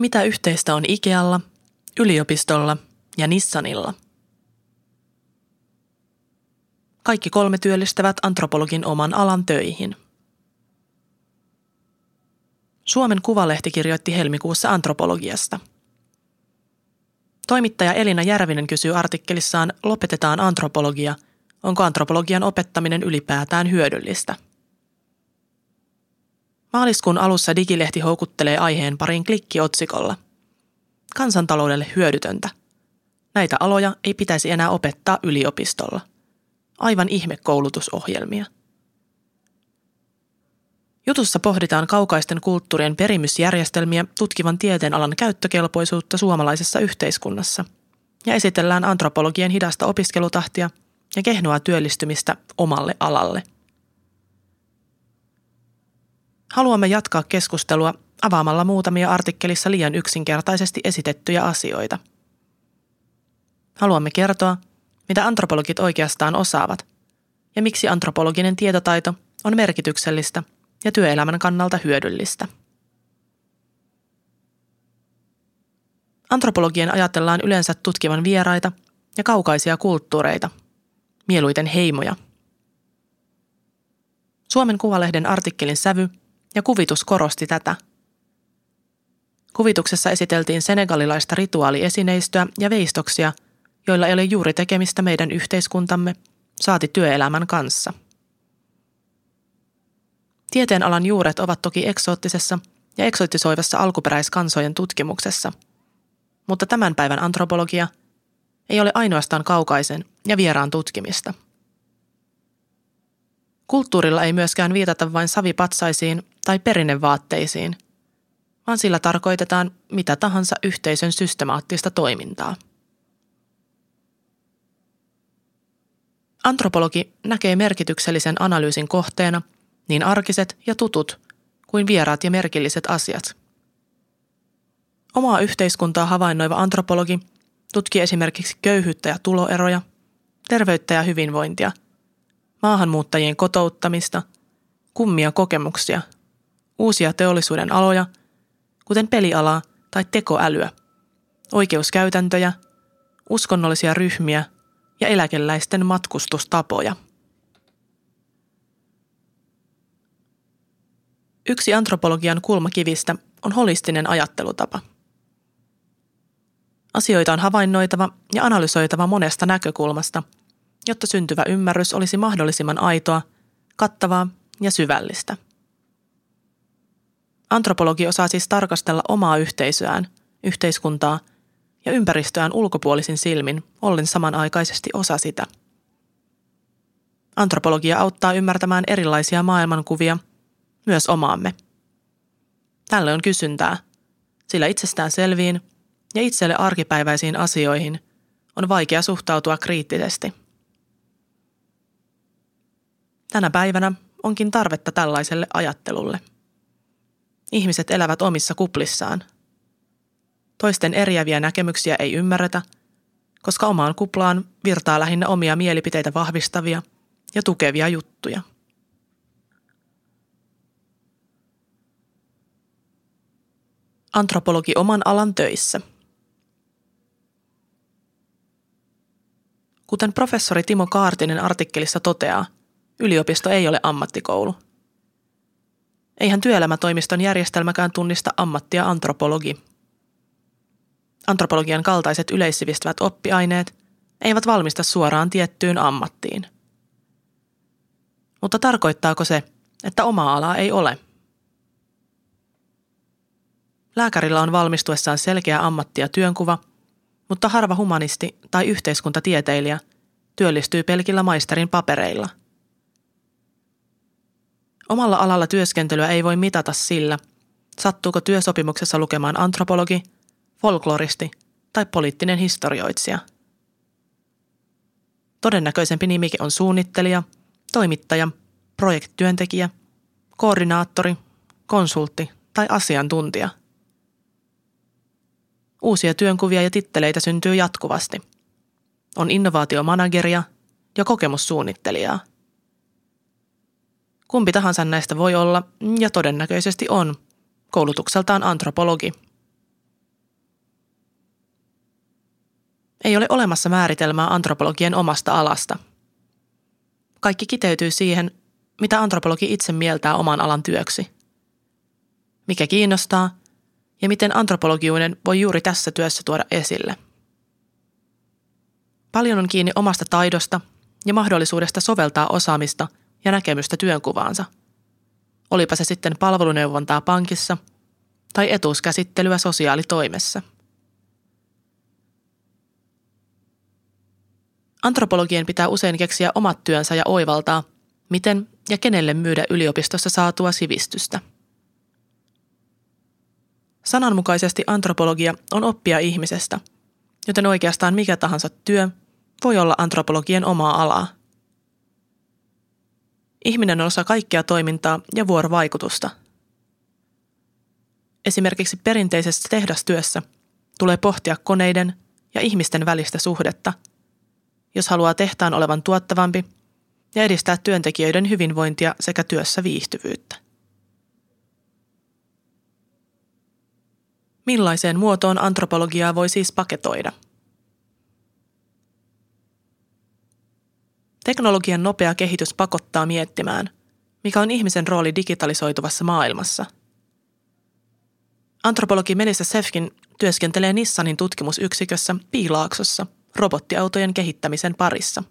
Mitä yhteistä on Ikealla, yliopistolla ja Nissanilla? Kaikki kolme työllistävät antropologin oman alan töihin. Suomen Kuvalehti kirjoitti helmikuussa antropologiasta. Toimittaja Elina Järvinen kysyy artikkelissaan Lopetetaan antropologia. Onko antropologian opettaminen ylipäätään hyödyllistä? Maaliskuun alussa Digilehti houkuttelee aiheen parin klikkiotsikolla. Kansantaloudelle hyödytöntä. Näitä aloja ei pitäisi enää opettaa yliopistolla. Aivan ihme koulutusohjelmia. Jutussa pohditaan kaukaisten kulttuurien perimysjärjestelmiä tutkivan tieteenalan käyttökelpoisuutta suomalaisessa yhteiskunnassa ja esitellään antropologien hidasta opiskelutahtia ja kehnoa työllistymistä omalle alalle – Haluamme jatkaa keskustelua avaamalla muutamia artikkelissa liian yksinkertaisesti esitettyjä asioita. Haluamme kertoa, mitä antropologit oikeastaan osaavat ja miksi antropologinen tietotaito on merkityksellistä ja työelämän kannalta hyödyllistä. Antropologien ajatellaan yleensä tutkivan vieraita ja kaukaisia kulttuureita, mieluiten heimoja. Suomen Kuvalehden artikkelin sävy ja kuvitus korosti tätä. Kuvituksessa esiteltiin senegalilaista rituaaliesineistöä ja veistoksia, joilla ei ole juuri tekemistä meidän yhteiskuntamme, saati työelämän kanssa. Tieteenalan juuret ovat toki eksoottisessa ja eksotisoivassa alkuperäiskansojen tutkimuksessa, mutta tämän päivän antropologia ei ole ainoastaan kaukaisen ja vieraan tutkimista – Kulttuurilla ei myöskään viitata vain savipatsaisiin tai perinnevaatteisiin, vaan sillä tarkoitetaan mitä tahansa yhteisön systemaattista toimintaa. Antropologi näkee merkityksellisen analyysin kohteena niin arkiset ja tutut kuin vieraat ja merkilliset asiat. Omaa yhteiskuntaa havainnoiva antropologi tutkii esimerkiksi köyhyyttä ja tuloeroja, terveyttä ja hyvinvointia – maahanmuuttajien kotouttamista, kummia kokemuksia, uusia teollisuuden aloja, kuten pelialaa tai tekoälyä, oikeuskäytäntöjä, uskonnollisia ryhmiä ja eläkeläisten matkustustapoja. Yksi antropologian kulmakivistä on holistinen ajattelutapa. Asioita on havainnoitava ja analysoitava monesta näkökulmasta – jotta syntyvä ymmärrys olisi mahdollisimman aitoa, kattavaa ja syvällistä. Antropologi osaa siis tarkastella omaa yhteisöään, yhteiskuntaa ja ympäristöään ulkopuolisin silmin, ollen samanaikaisesti osa sitä. Antropologia auttaa ymmärtämään erilaisia maailmankuvia, myös omaamme. Tälle on kysyntää, sillä itsestään selviin ja itselle arkipäiväisiin asioihin on vaikea suhtautua kriittisesti. Tänä päivänä onkin tarvetta tällaiselle ajattelulle. Ihmiset elävät omissa kuplissaan. Toisten eriäviä näkemyksiä ei ymmärretä, koska omaan kuplaan virtaa lähinnä omia mielipiteitä vahvistavia ja tukevia juttuja. Antropologi oman alan töissä. Kuten professori Timo Kaartinen artikkelissa toteaa – Yliopisto ei ole ammattikoulu. Eihän työelämätoimiston järjestelmäkään tunnista ammattia antropologi. Antropologian kaltaiset yleissivistävät oppiaineet eivät valmista suoraan tiettyyn ammattiin. Mutta tarkoittaako se, että oma alaa ei ole? Lääkärillä on valmistuessaan selkeä ammatti ja työnkuva, mutta harva humanisti tai yhteiskuntatieteilijä työllistyy pelkillä maisterin papereilla – Omalla alalla työskentelyä ei voi mitata sillä, sattuuko työsopimuksessa lukemaan antropologi, folkloristi tai poliittinen historioitsija. Todennäköisempi nimike on suunnittelija, toimittaja, projektityöntekijä, koordinaattori, konsultti tai asiantuntija. Uusia työnkuvia ja titteleitä syntyy jatkuvasti. On innovaatiomanageria ja kokemussuunnittelijaa – Kumpi tahansa näistä voi olla, ja todennäköisesti on, koulutukseltaan antropologi. Ei ole olemassa määritelmää antropologien omasta alasta. Kaikki kiteytyy siihen, mitä antropologi itse mieltää oman alan työksi. Mikä kiinnostaa ja miten antropologiuinen voi juuri tässä työssä tuoda esille. Paljon on kiinni omasta taidosta ja mahdollisuudesta soveltaa osaamista – ja näkemystä työnkuvaansa. Olipa se sitten palveluneuvontaa pankissa tai etuuskäsittelyä sosiaalitoimessa. Antropologien pitää usein keksiä omat työnsä ja oivaltaa, miten ja kenelle myydä yliopistossa saatua sivistystä. Sananmukaisesti antropologia on oppia ihmisestä, joten oikeastaan mikä tahansa työ voi olla antropologien omaa alaa. Ihminen on osa kaikkea toimintaa ja vuorovaikutusta. Esimerkiksi perinteisessä tehdastyössä tulee pohtia koneiden ja ihmisten välistä suhdetta, jos haluaa tehtaan olevan tuottavampi ja edistää työntekijöiden hyvinvointia sekä työssä viihtyvyyttä. Millaiseen muotoon antropologiaa voi siis paketoida? Teknologian nopea kehitys pakottaa miettimään, mikä on ihmisen rooli digitalisoituvassa maailmassa. Antropologi Melissa Sefkin työskentelee Nissanin tutkimusyksikössä Piilaaksossa robottiautojen kehittämisen parissa.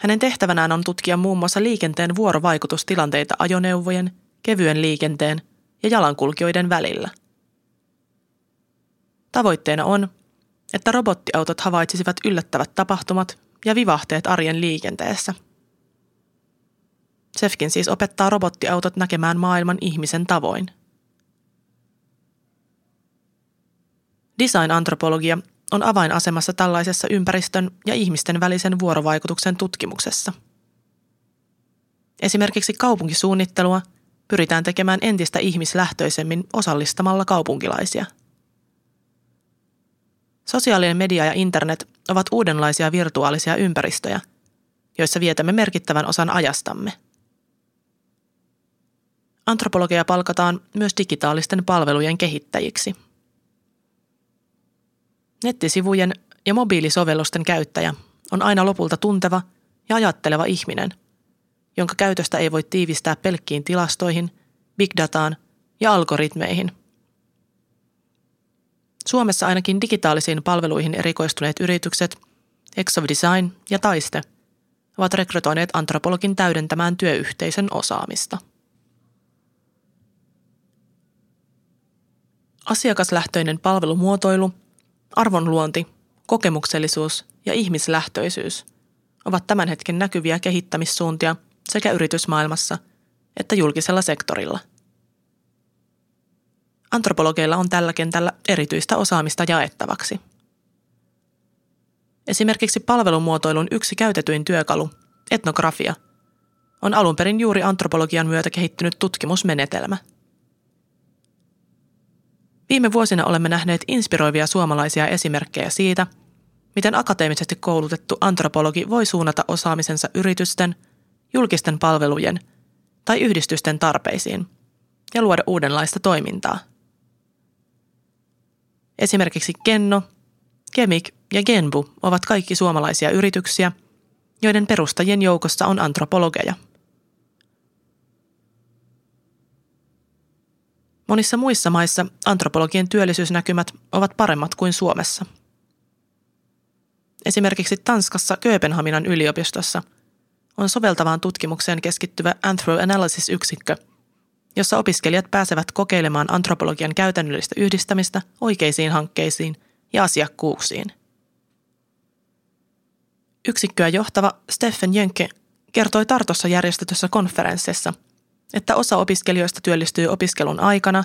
Hänen tehtävänään on tutkia muun muassa liikenteen vuorovaikutustilanteita ajoneuvojen, kevyen liikenteen ja jalankulkijoiden välillä. Tavoitteena on, että robottiautot havaitsisivat yllättävät tapahtumat ja vivahteet arjen liikenteessä. Sefkin siis opettaa robottiautot näkemään maailman ihmisen tavoin. Design-antropologia on avainasemassa tällaisessa ympäristön ja ihmisten välisen vuorovaikutuksen tutkimuksessa. Esimerkiksi kaupunkisuunnittelua pyritään tekemään entistä ihmislähtöisemmin osallistamalla kaupunkilaisia – Sosiaalinen media ja internet ovat uudenlaisia virtuaalisia ympäristöjä, joissa vietämme merkittävän osan ajastamme. Antropologeja palkataan myös digitaalisten palvelujen kehittäjiksi. Nettisivujen ja mobiilisovellusten käyttäjä on aina lopulta tunteva ja ajatteleva ihminen, jonka käytöstä ei voi tiivistää pelkkiin tilastoihin, big dataan ja algoritmeihin – Suomessa ainakin digitaalisiin palveluihin erikoistuneet yritykset Exov Design ja Taiste ovat rekrytoineet antropologin täydentämään työyhteisön osaamista. Asiakaslähtöinen palvelumuotoilu, arvonluonti, kokemuksellisuus ja ihmislähtöisyys ovat tämän hetken näkyviä kehittämissuuntia sekä yritysmaailmassa että julkisella sektorilla – Antropologeilla on tällä kentällä erityistä osaamista jaettavaksi. Esimerkiksi palvelumuotoilun yksi käytetyin työkalu, etnografia, on alun perin juuri antropologian myötä kehittynyt tutkimusmenetelmä. Viime vuosina olemme nähneet inspiroivia suomalaisia esimerkkejä siitä, miten akateemisesti koulutettu antropologi voi suunnata osaamisensa yritysten, julkisten palvelujen tai yhdistysten tarpeisiin ja luoda uudenlaista toimintaa – Esimerkiksi Kenno, Kemik ja Genbu ovat kaikki suomalaisia yrityksiä, joiden perustajien joukossa on antropologeja. Monissa muissa maissa antropologien työllisyysnäkymät ovat paremmat kuin Suomessa. Esimerkiksi Tanskassa Kööpenhaminan yliopistossa on soveltavaan tutkimukseen keskittyvä Anthroanalysis-yksikkö – jossa opiskelijat pääsevät kokeilemaan antropologian käytännöllistä yhdistämistä oikeisiin hankkeisiin ja asiakkuuksiin. Yksikköä johtava Steffen Jönke kertoi Tartossa järjestetyssä konferenssissa, että osa opiskelijoista työllistyy opiskelun aikana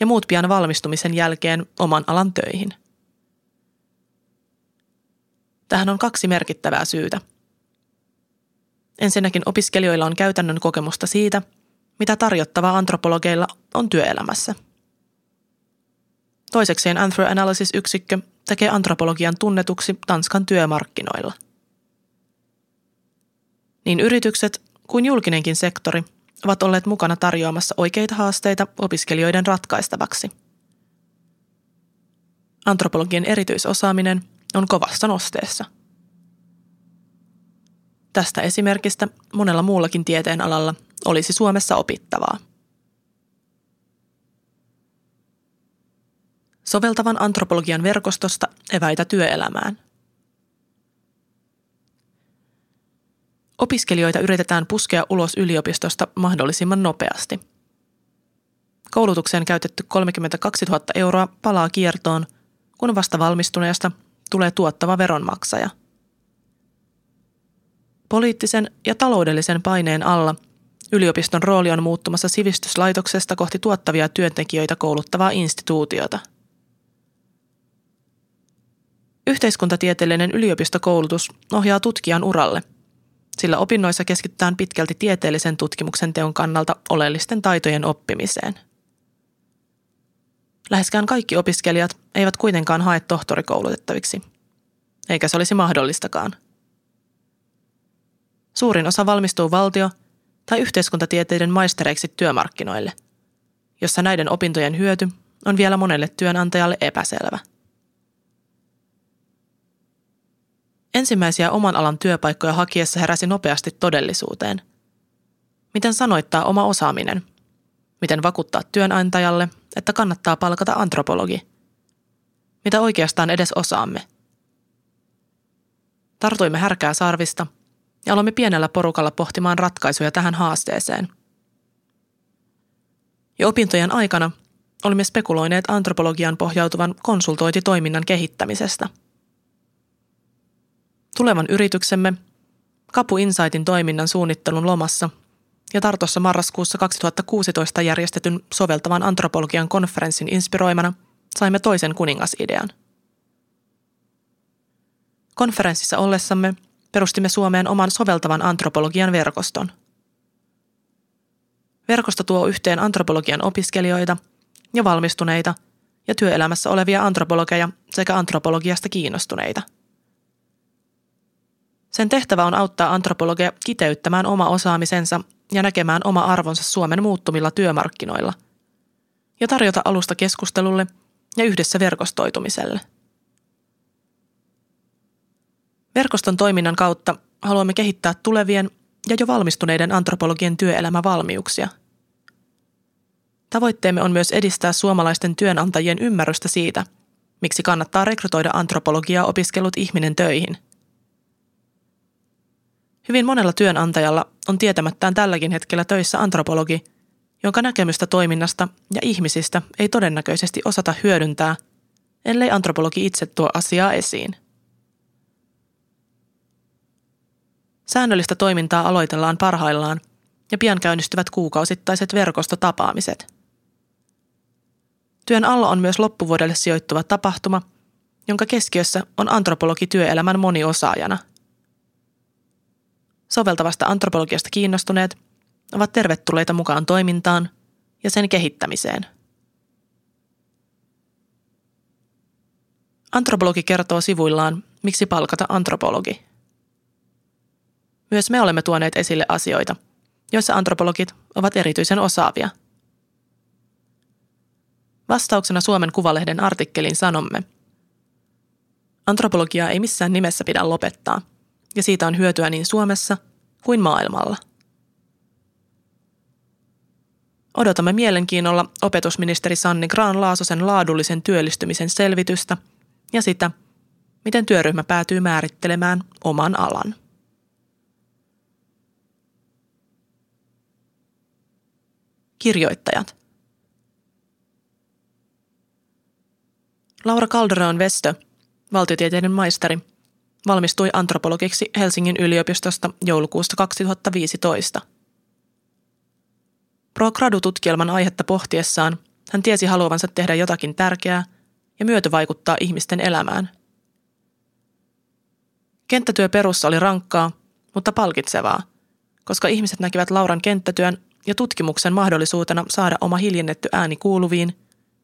ja muut pian valmistumisen jälkeen oman alan töihin. Tähän on kaksi merkittävää syytä. Ensinnäkin opiskelijoilla on käytännön kokemusta siitä, mitä tarjottavaa antropologeilla on työelämässä. Toisekseen Anthroanalysis-yksikkö tekee antropologian tunnetuksi Tanskan työmarkkinoilla. Niin yritykset kuin julkinenkin sektori ovat olleet mukana tarjoamassa oikeita haasteita opiskelijoiden ratkaistavaksi. antropologian erityisosaaminen on kovassa nosteessa. Tästä esimerkistä monella muullakin tieteen alalla olisi Suomessa opittavaa. Soveltavan antropologian verkostosta eväitä työelämään. Opiskelijoita yritetään puskea ulos yliopistosta mahdollisimman nopeasti. Koulutukseen käytetty 32 000 euroa palaa kiertoon, kun vasta valmistuneesta tulee tuottava veronmaksaja. Poliittisen ja taloudellisen paineen alla yliopiston rooli on muuttumassa sivistyslaitoksesta kohti tuottavia työntekijöitä kouluttavaa instituutiota – Yhteiskuntatieteellinen yliopistokoulutus ohjaa tutkijan uralle, sillä opinnoissa keskitytään pitkälti tieteellisen tutkimuksen teon kannalta oleellisten taitojen oppimiseen. Läheskään kaikki opiskelijat eivät kuitenkaan hae tohtorikoulutettaviksi, eikä se olisi mahdollistakaan. Suurin osa valmistuu valtio- tai yhteiskuntatieteiden maistereiksi työmarkkinoille, jossa näiden opintojen hyöty on vielä monelle työnantajalle epäselvä – Ensimmäisiä oman alan työpaikkoja hakiessa heräsi nopeasti todellisuuteen. Miten sanoittaa oma osaaminen? Miten vakuuttaa työnantajalle, että kannattaa palkata antropologi? Mitä oikeastaan edes osaamme? Tartuimme härkää sarvista ja aloimme pienellä porukalla pohtimaan ratkaisuja tähän haasteeseen. Jo opintojen aikana olimme spekuloineet antropologian pohjautuvan konsultointitoiminnan kehittämisestä – Tulevan yrityksemme, Kapu Insightin toiminnan suunnittelun lomassa ja Tartossa marraskuussa 2016 järjestetyn soveltavan antropologian konferenssin inspiroimana saimme toisen kuningasidean. Konferenssissa ollessamme perustimme Suomeen oman soveltavan antropologian verkoston. Verkosto tuo yhteen antropologian opiskelijoita ja valmistuneita ja työelämässä olevia antropologeja sekä antropologiasta kiinnostuneita – sen tehtävä on auttaa antropologia kiteyttämään oma osaamisensa ja näkemään oma arvonsa Suomen muuttumilla työmarkkinoilla ja tarjota alusta keskustelulle ja yhdessä verkostoitumiselle. Verkoston toiminnan kautta haluamme kehittää tulevien ja jo valmistuneiden antropologien työelämävalmiuksia. Tavoitteemme on myös edistää suomalaisten työnantajien ymmärrystä siitä, miksi kannattaa rekrytoida antropologiaa opiskellut ihminen töihin – Hyvin monella työnantajalla on tietämättään tälläkin hetkellä töissä antropologi, jonka näkemystä toiminnasta ja ihmisistä ei todennäköisesti osata hyödyntää, ellei antropologi itse tuo asiaa esiin. Säännöllistä toimintaa aloitellaan parhaillaan ja pian käynnistyvät kuukausittaiset verkostotapaamiset. Työn alla on myös loppuvuodelle sijoittuva tapahtuma, jonka keskiössä on antropologi työelämän moniosaajana – soveltavasta antropologiasta kiinnostuneet ovat tervetulleita mukaan toimintaan ja sen kehittämiseen. Antropologi kertoo sivuillaan, miksi palkata antropologi. Myös me olemme tuoneet esille asioita, joissa antropologit ovat erityisen osaavia. Vastauksena Suomen Kuvalehden artikkelin sanomme, antropologiaa ei missään nimessä pidä lopettaa – ja siitä on hyötyä niin Suomessa kuin maailmalla. Odotamme mielenkiinnolla opetusministeri Sanni Graan-Laasosen laadullisen työllistymisen selvitystä ja sitä, miten työryhmä päätyy määrittelemään oman alan. Kirjoittajat. Laura Calderon Vestö, valtiotieteiden maisteri – valmistui antropologiksi Helsingin yliopistosta joulukuusta 2015. Pro Gradu-tutkielman aihetta pohtiessaan hän tiesi haluavansa tehdä jotakin tärkeää ja vaikuttaa ihmisten elämään. Kenttätyö perussa oli rankkaa, mutta palkitsevaa, koska ihmiset näkivät Lauran kenttätyön ja tutkimuksen mahdollisuutena saada oma hiljennetty ääni kuuluviin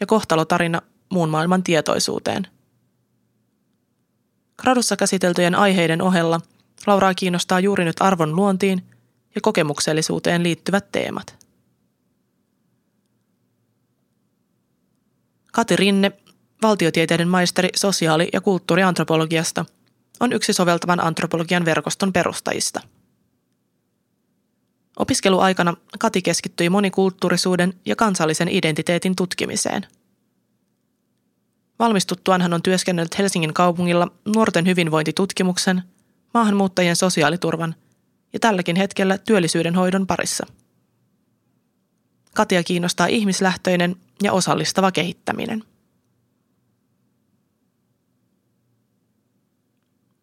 ja kohtalotarina muun maailman tietoisuuteen – Gradussa käsiteltyjen aiheiden ohella Lauraa kiinnostaa juuri nyt arvon luontiin ja kokemuksellisuuteen liittyvät teemat. Kati Rinne, valtiotieteiden maisteri sosiaali- ja kulttuuriantropologiasta, on yksi soveltavan antropologian verkoston perustajista. Opiskeluaikana Kati keskittyi monikulttuurisuuden ja kansallisen identiteetin tutkimiseen. Valmistuttuaan hän on työskennellyt Helsingin kaupungilla nuorten hyvinvointitutkimuksen, maahanmuuttajien sosiaaliturvan ja tälläkin hetkellä työllisyyden hoidon parissa. Katia kiinnostaa ihmislähtöinen ja osallistava kehittäminen.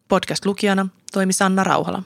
Podcast-lukijana toimi Sanna Rauhala.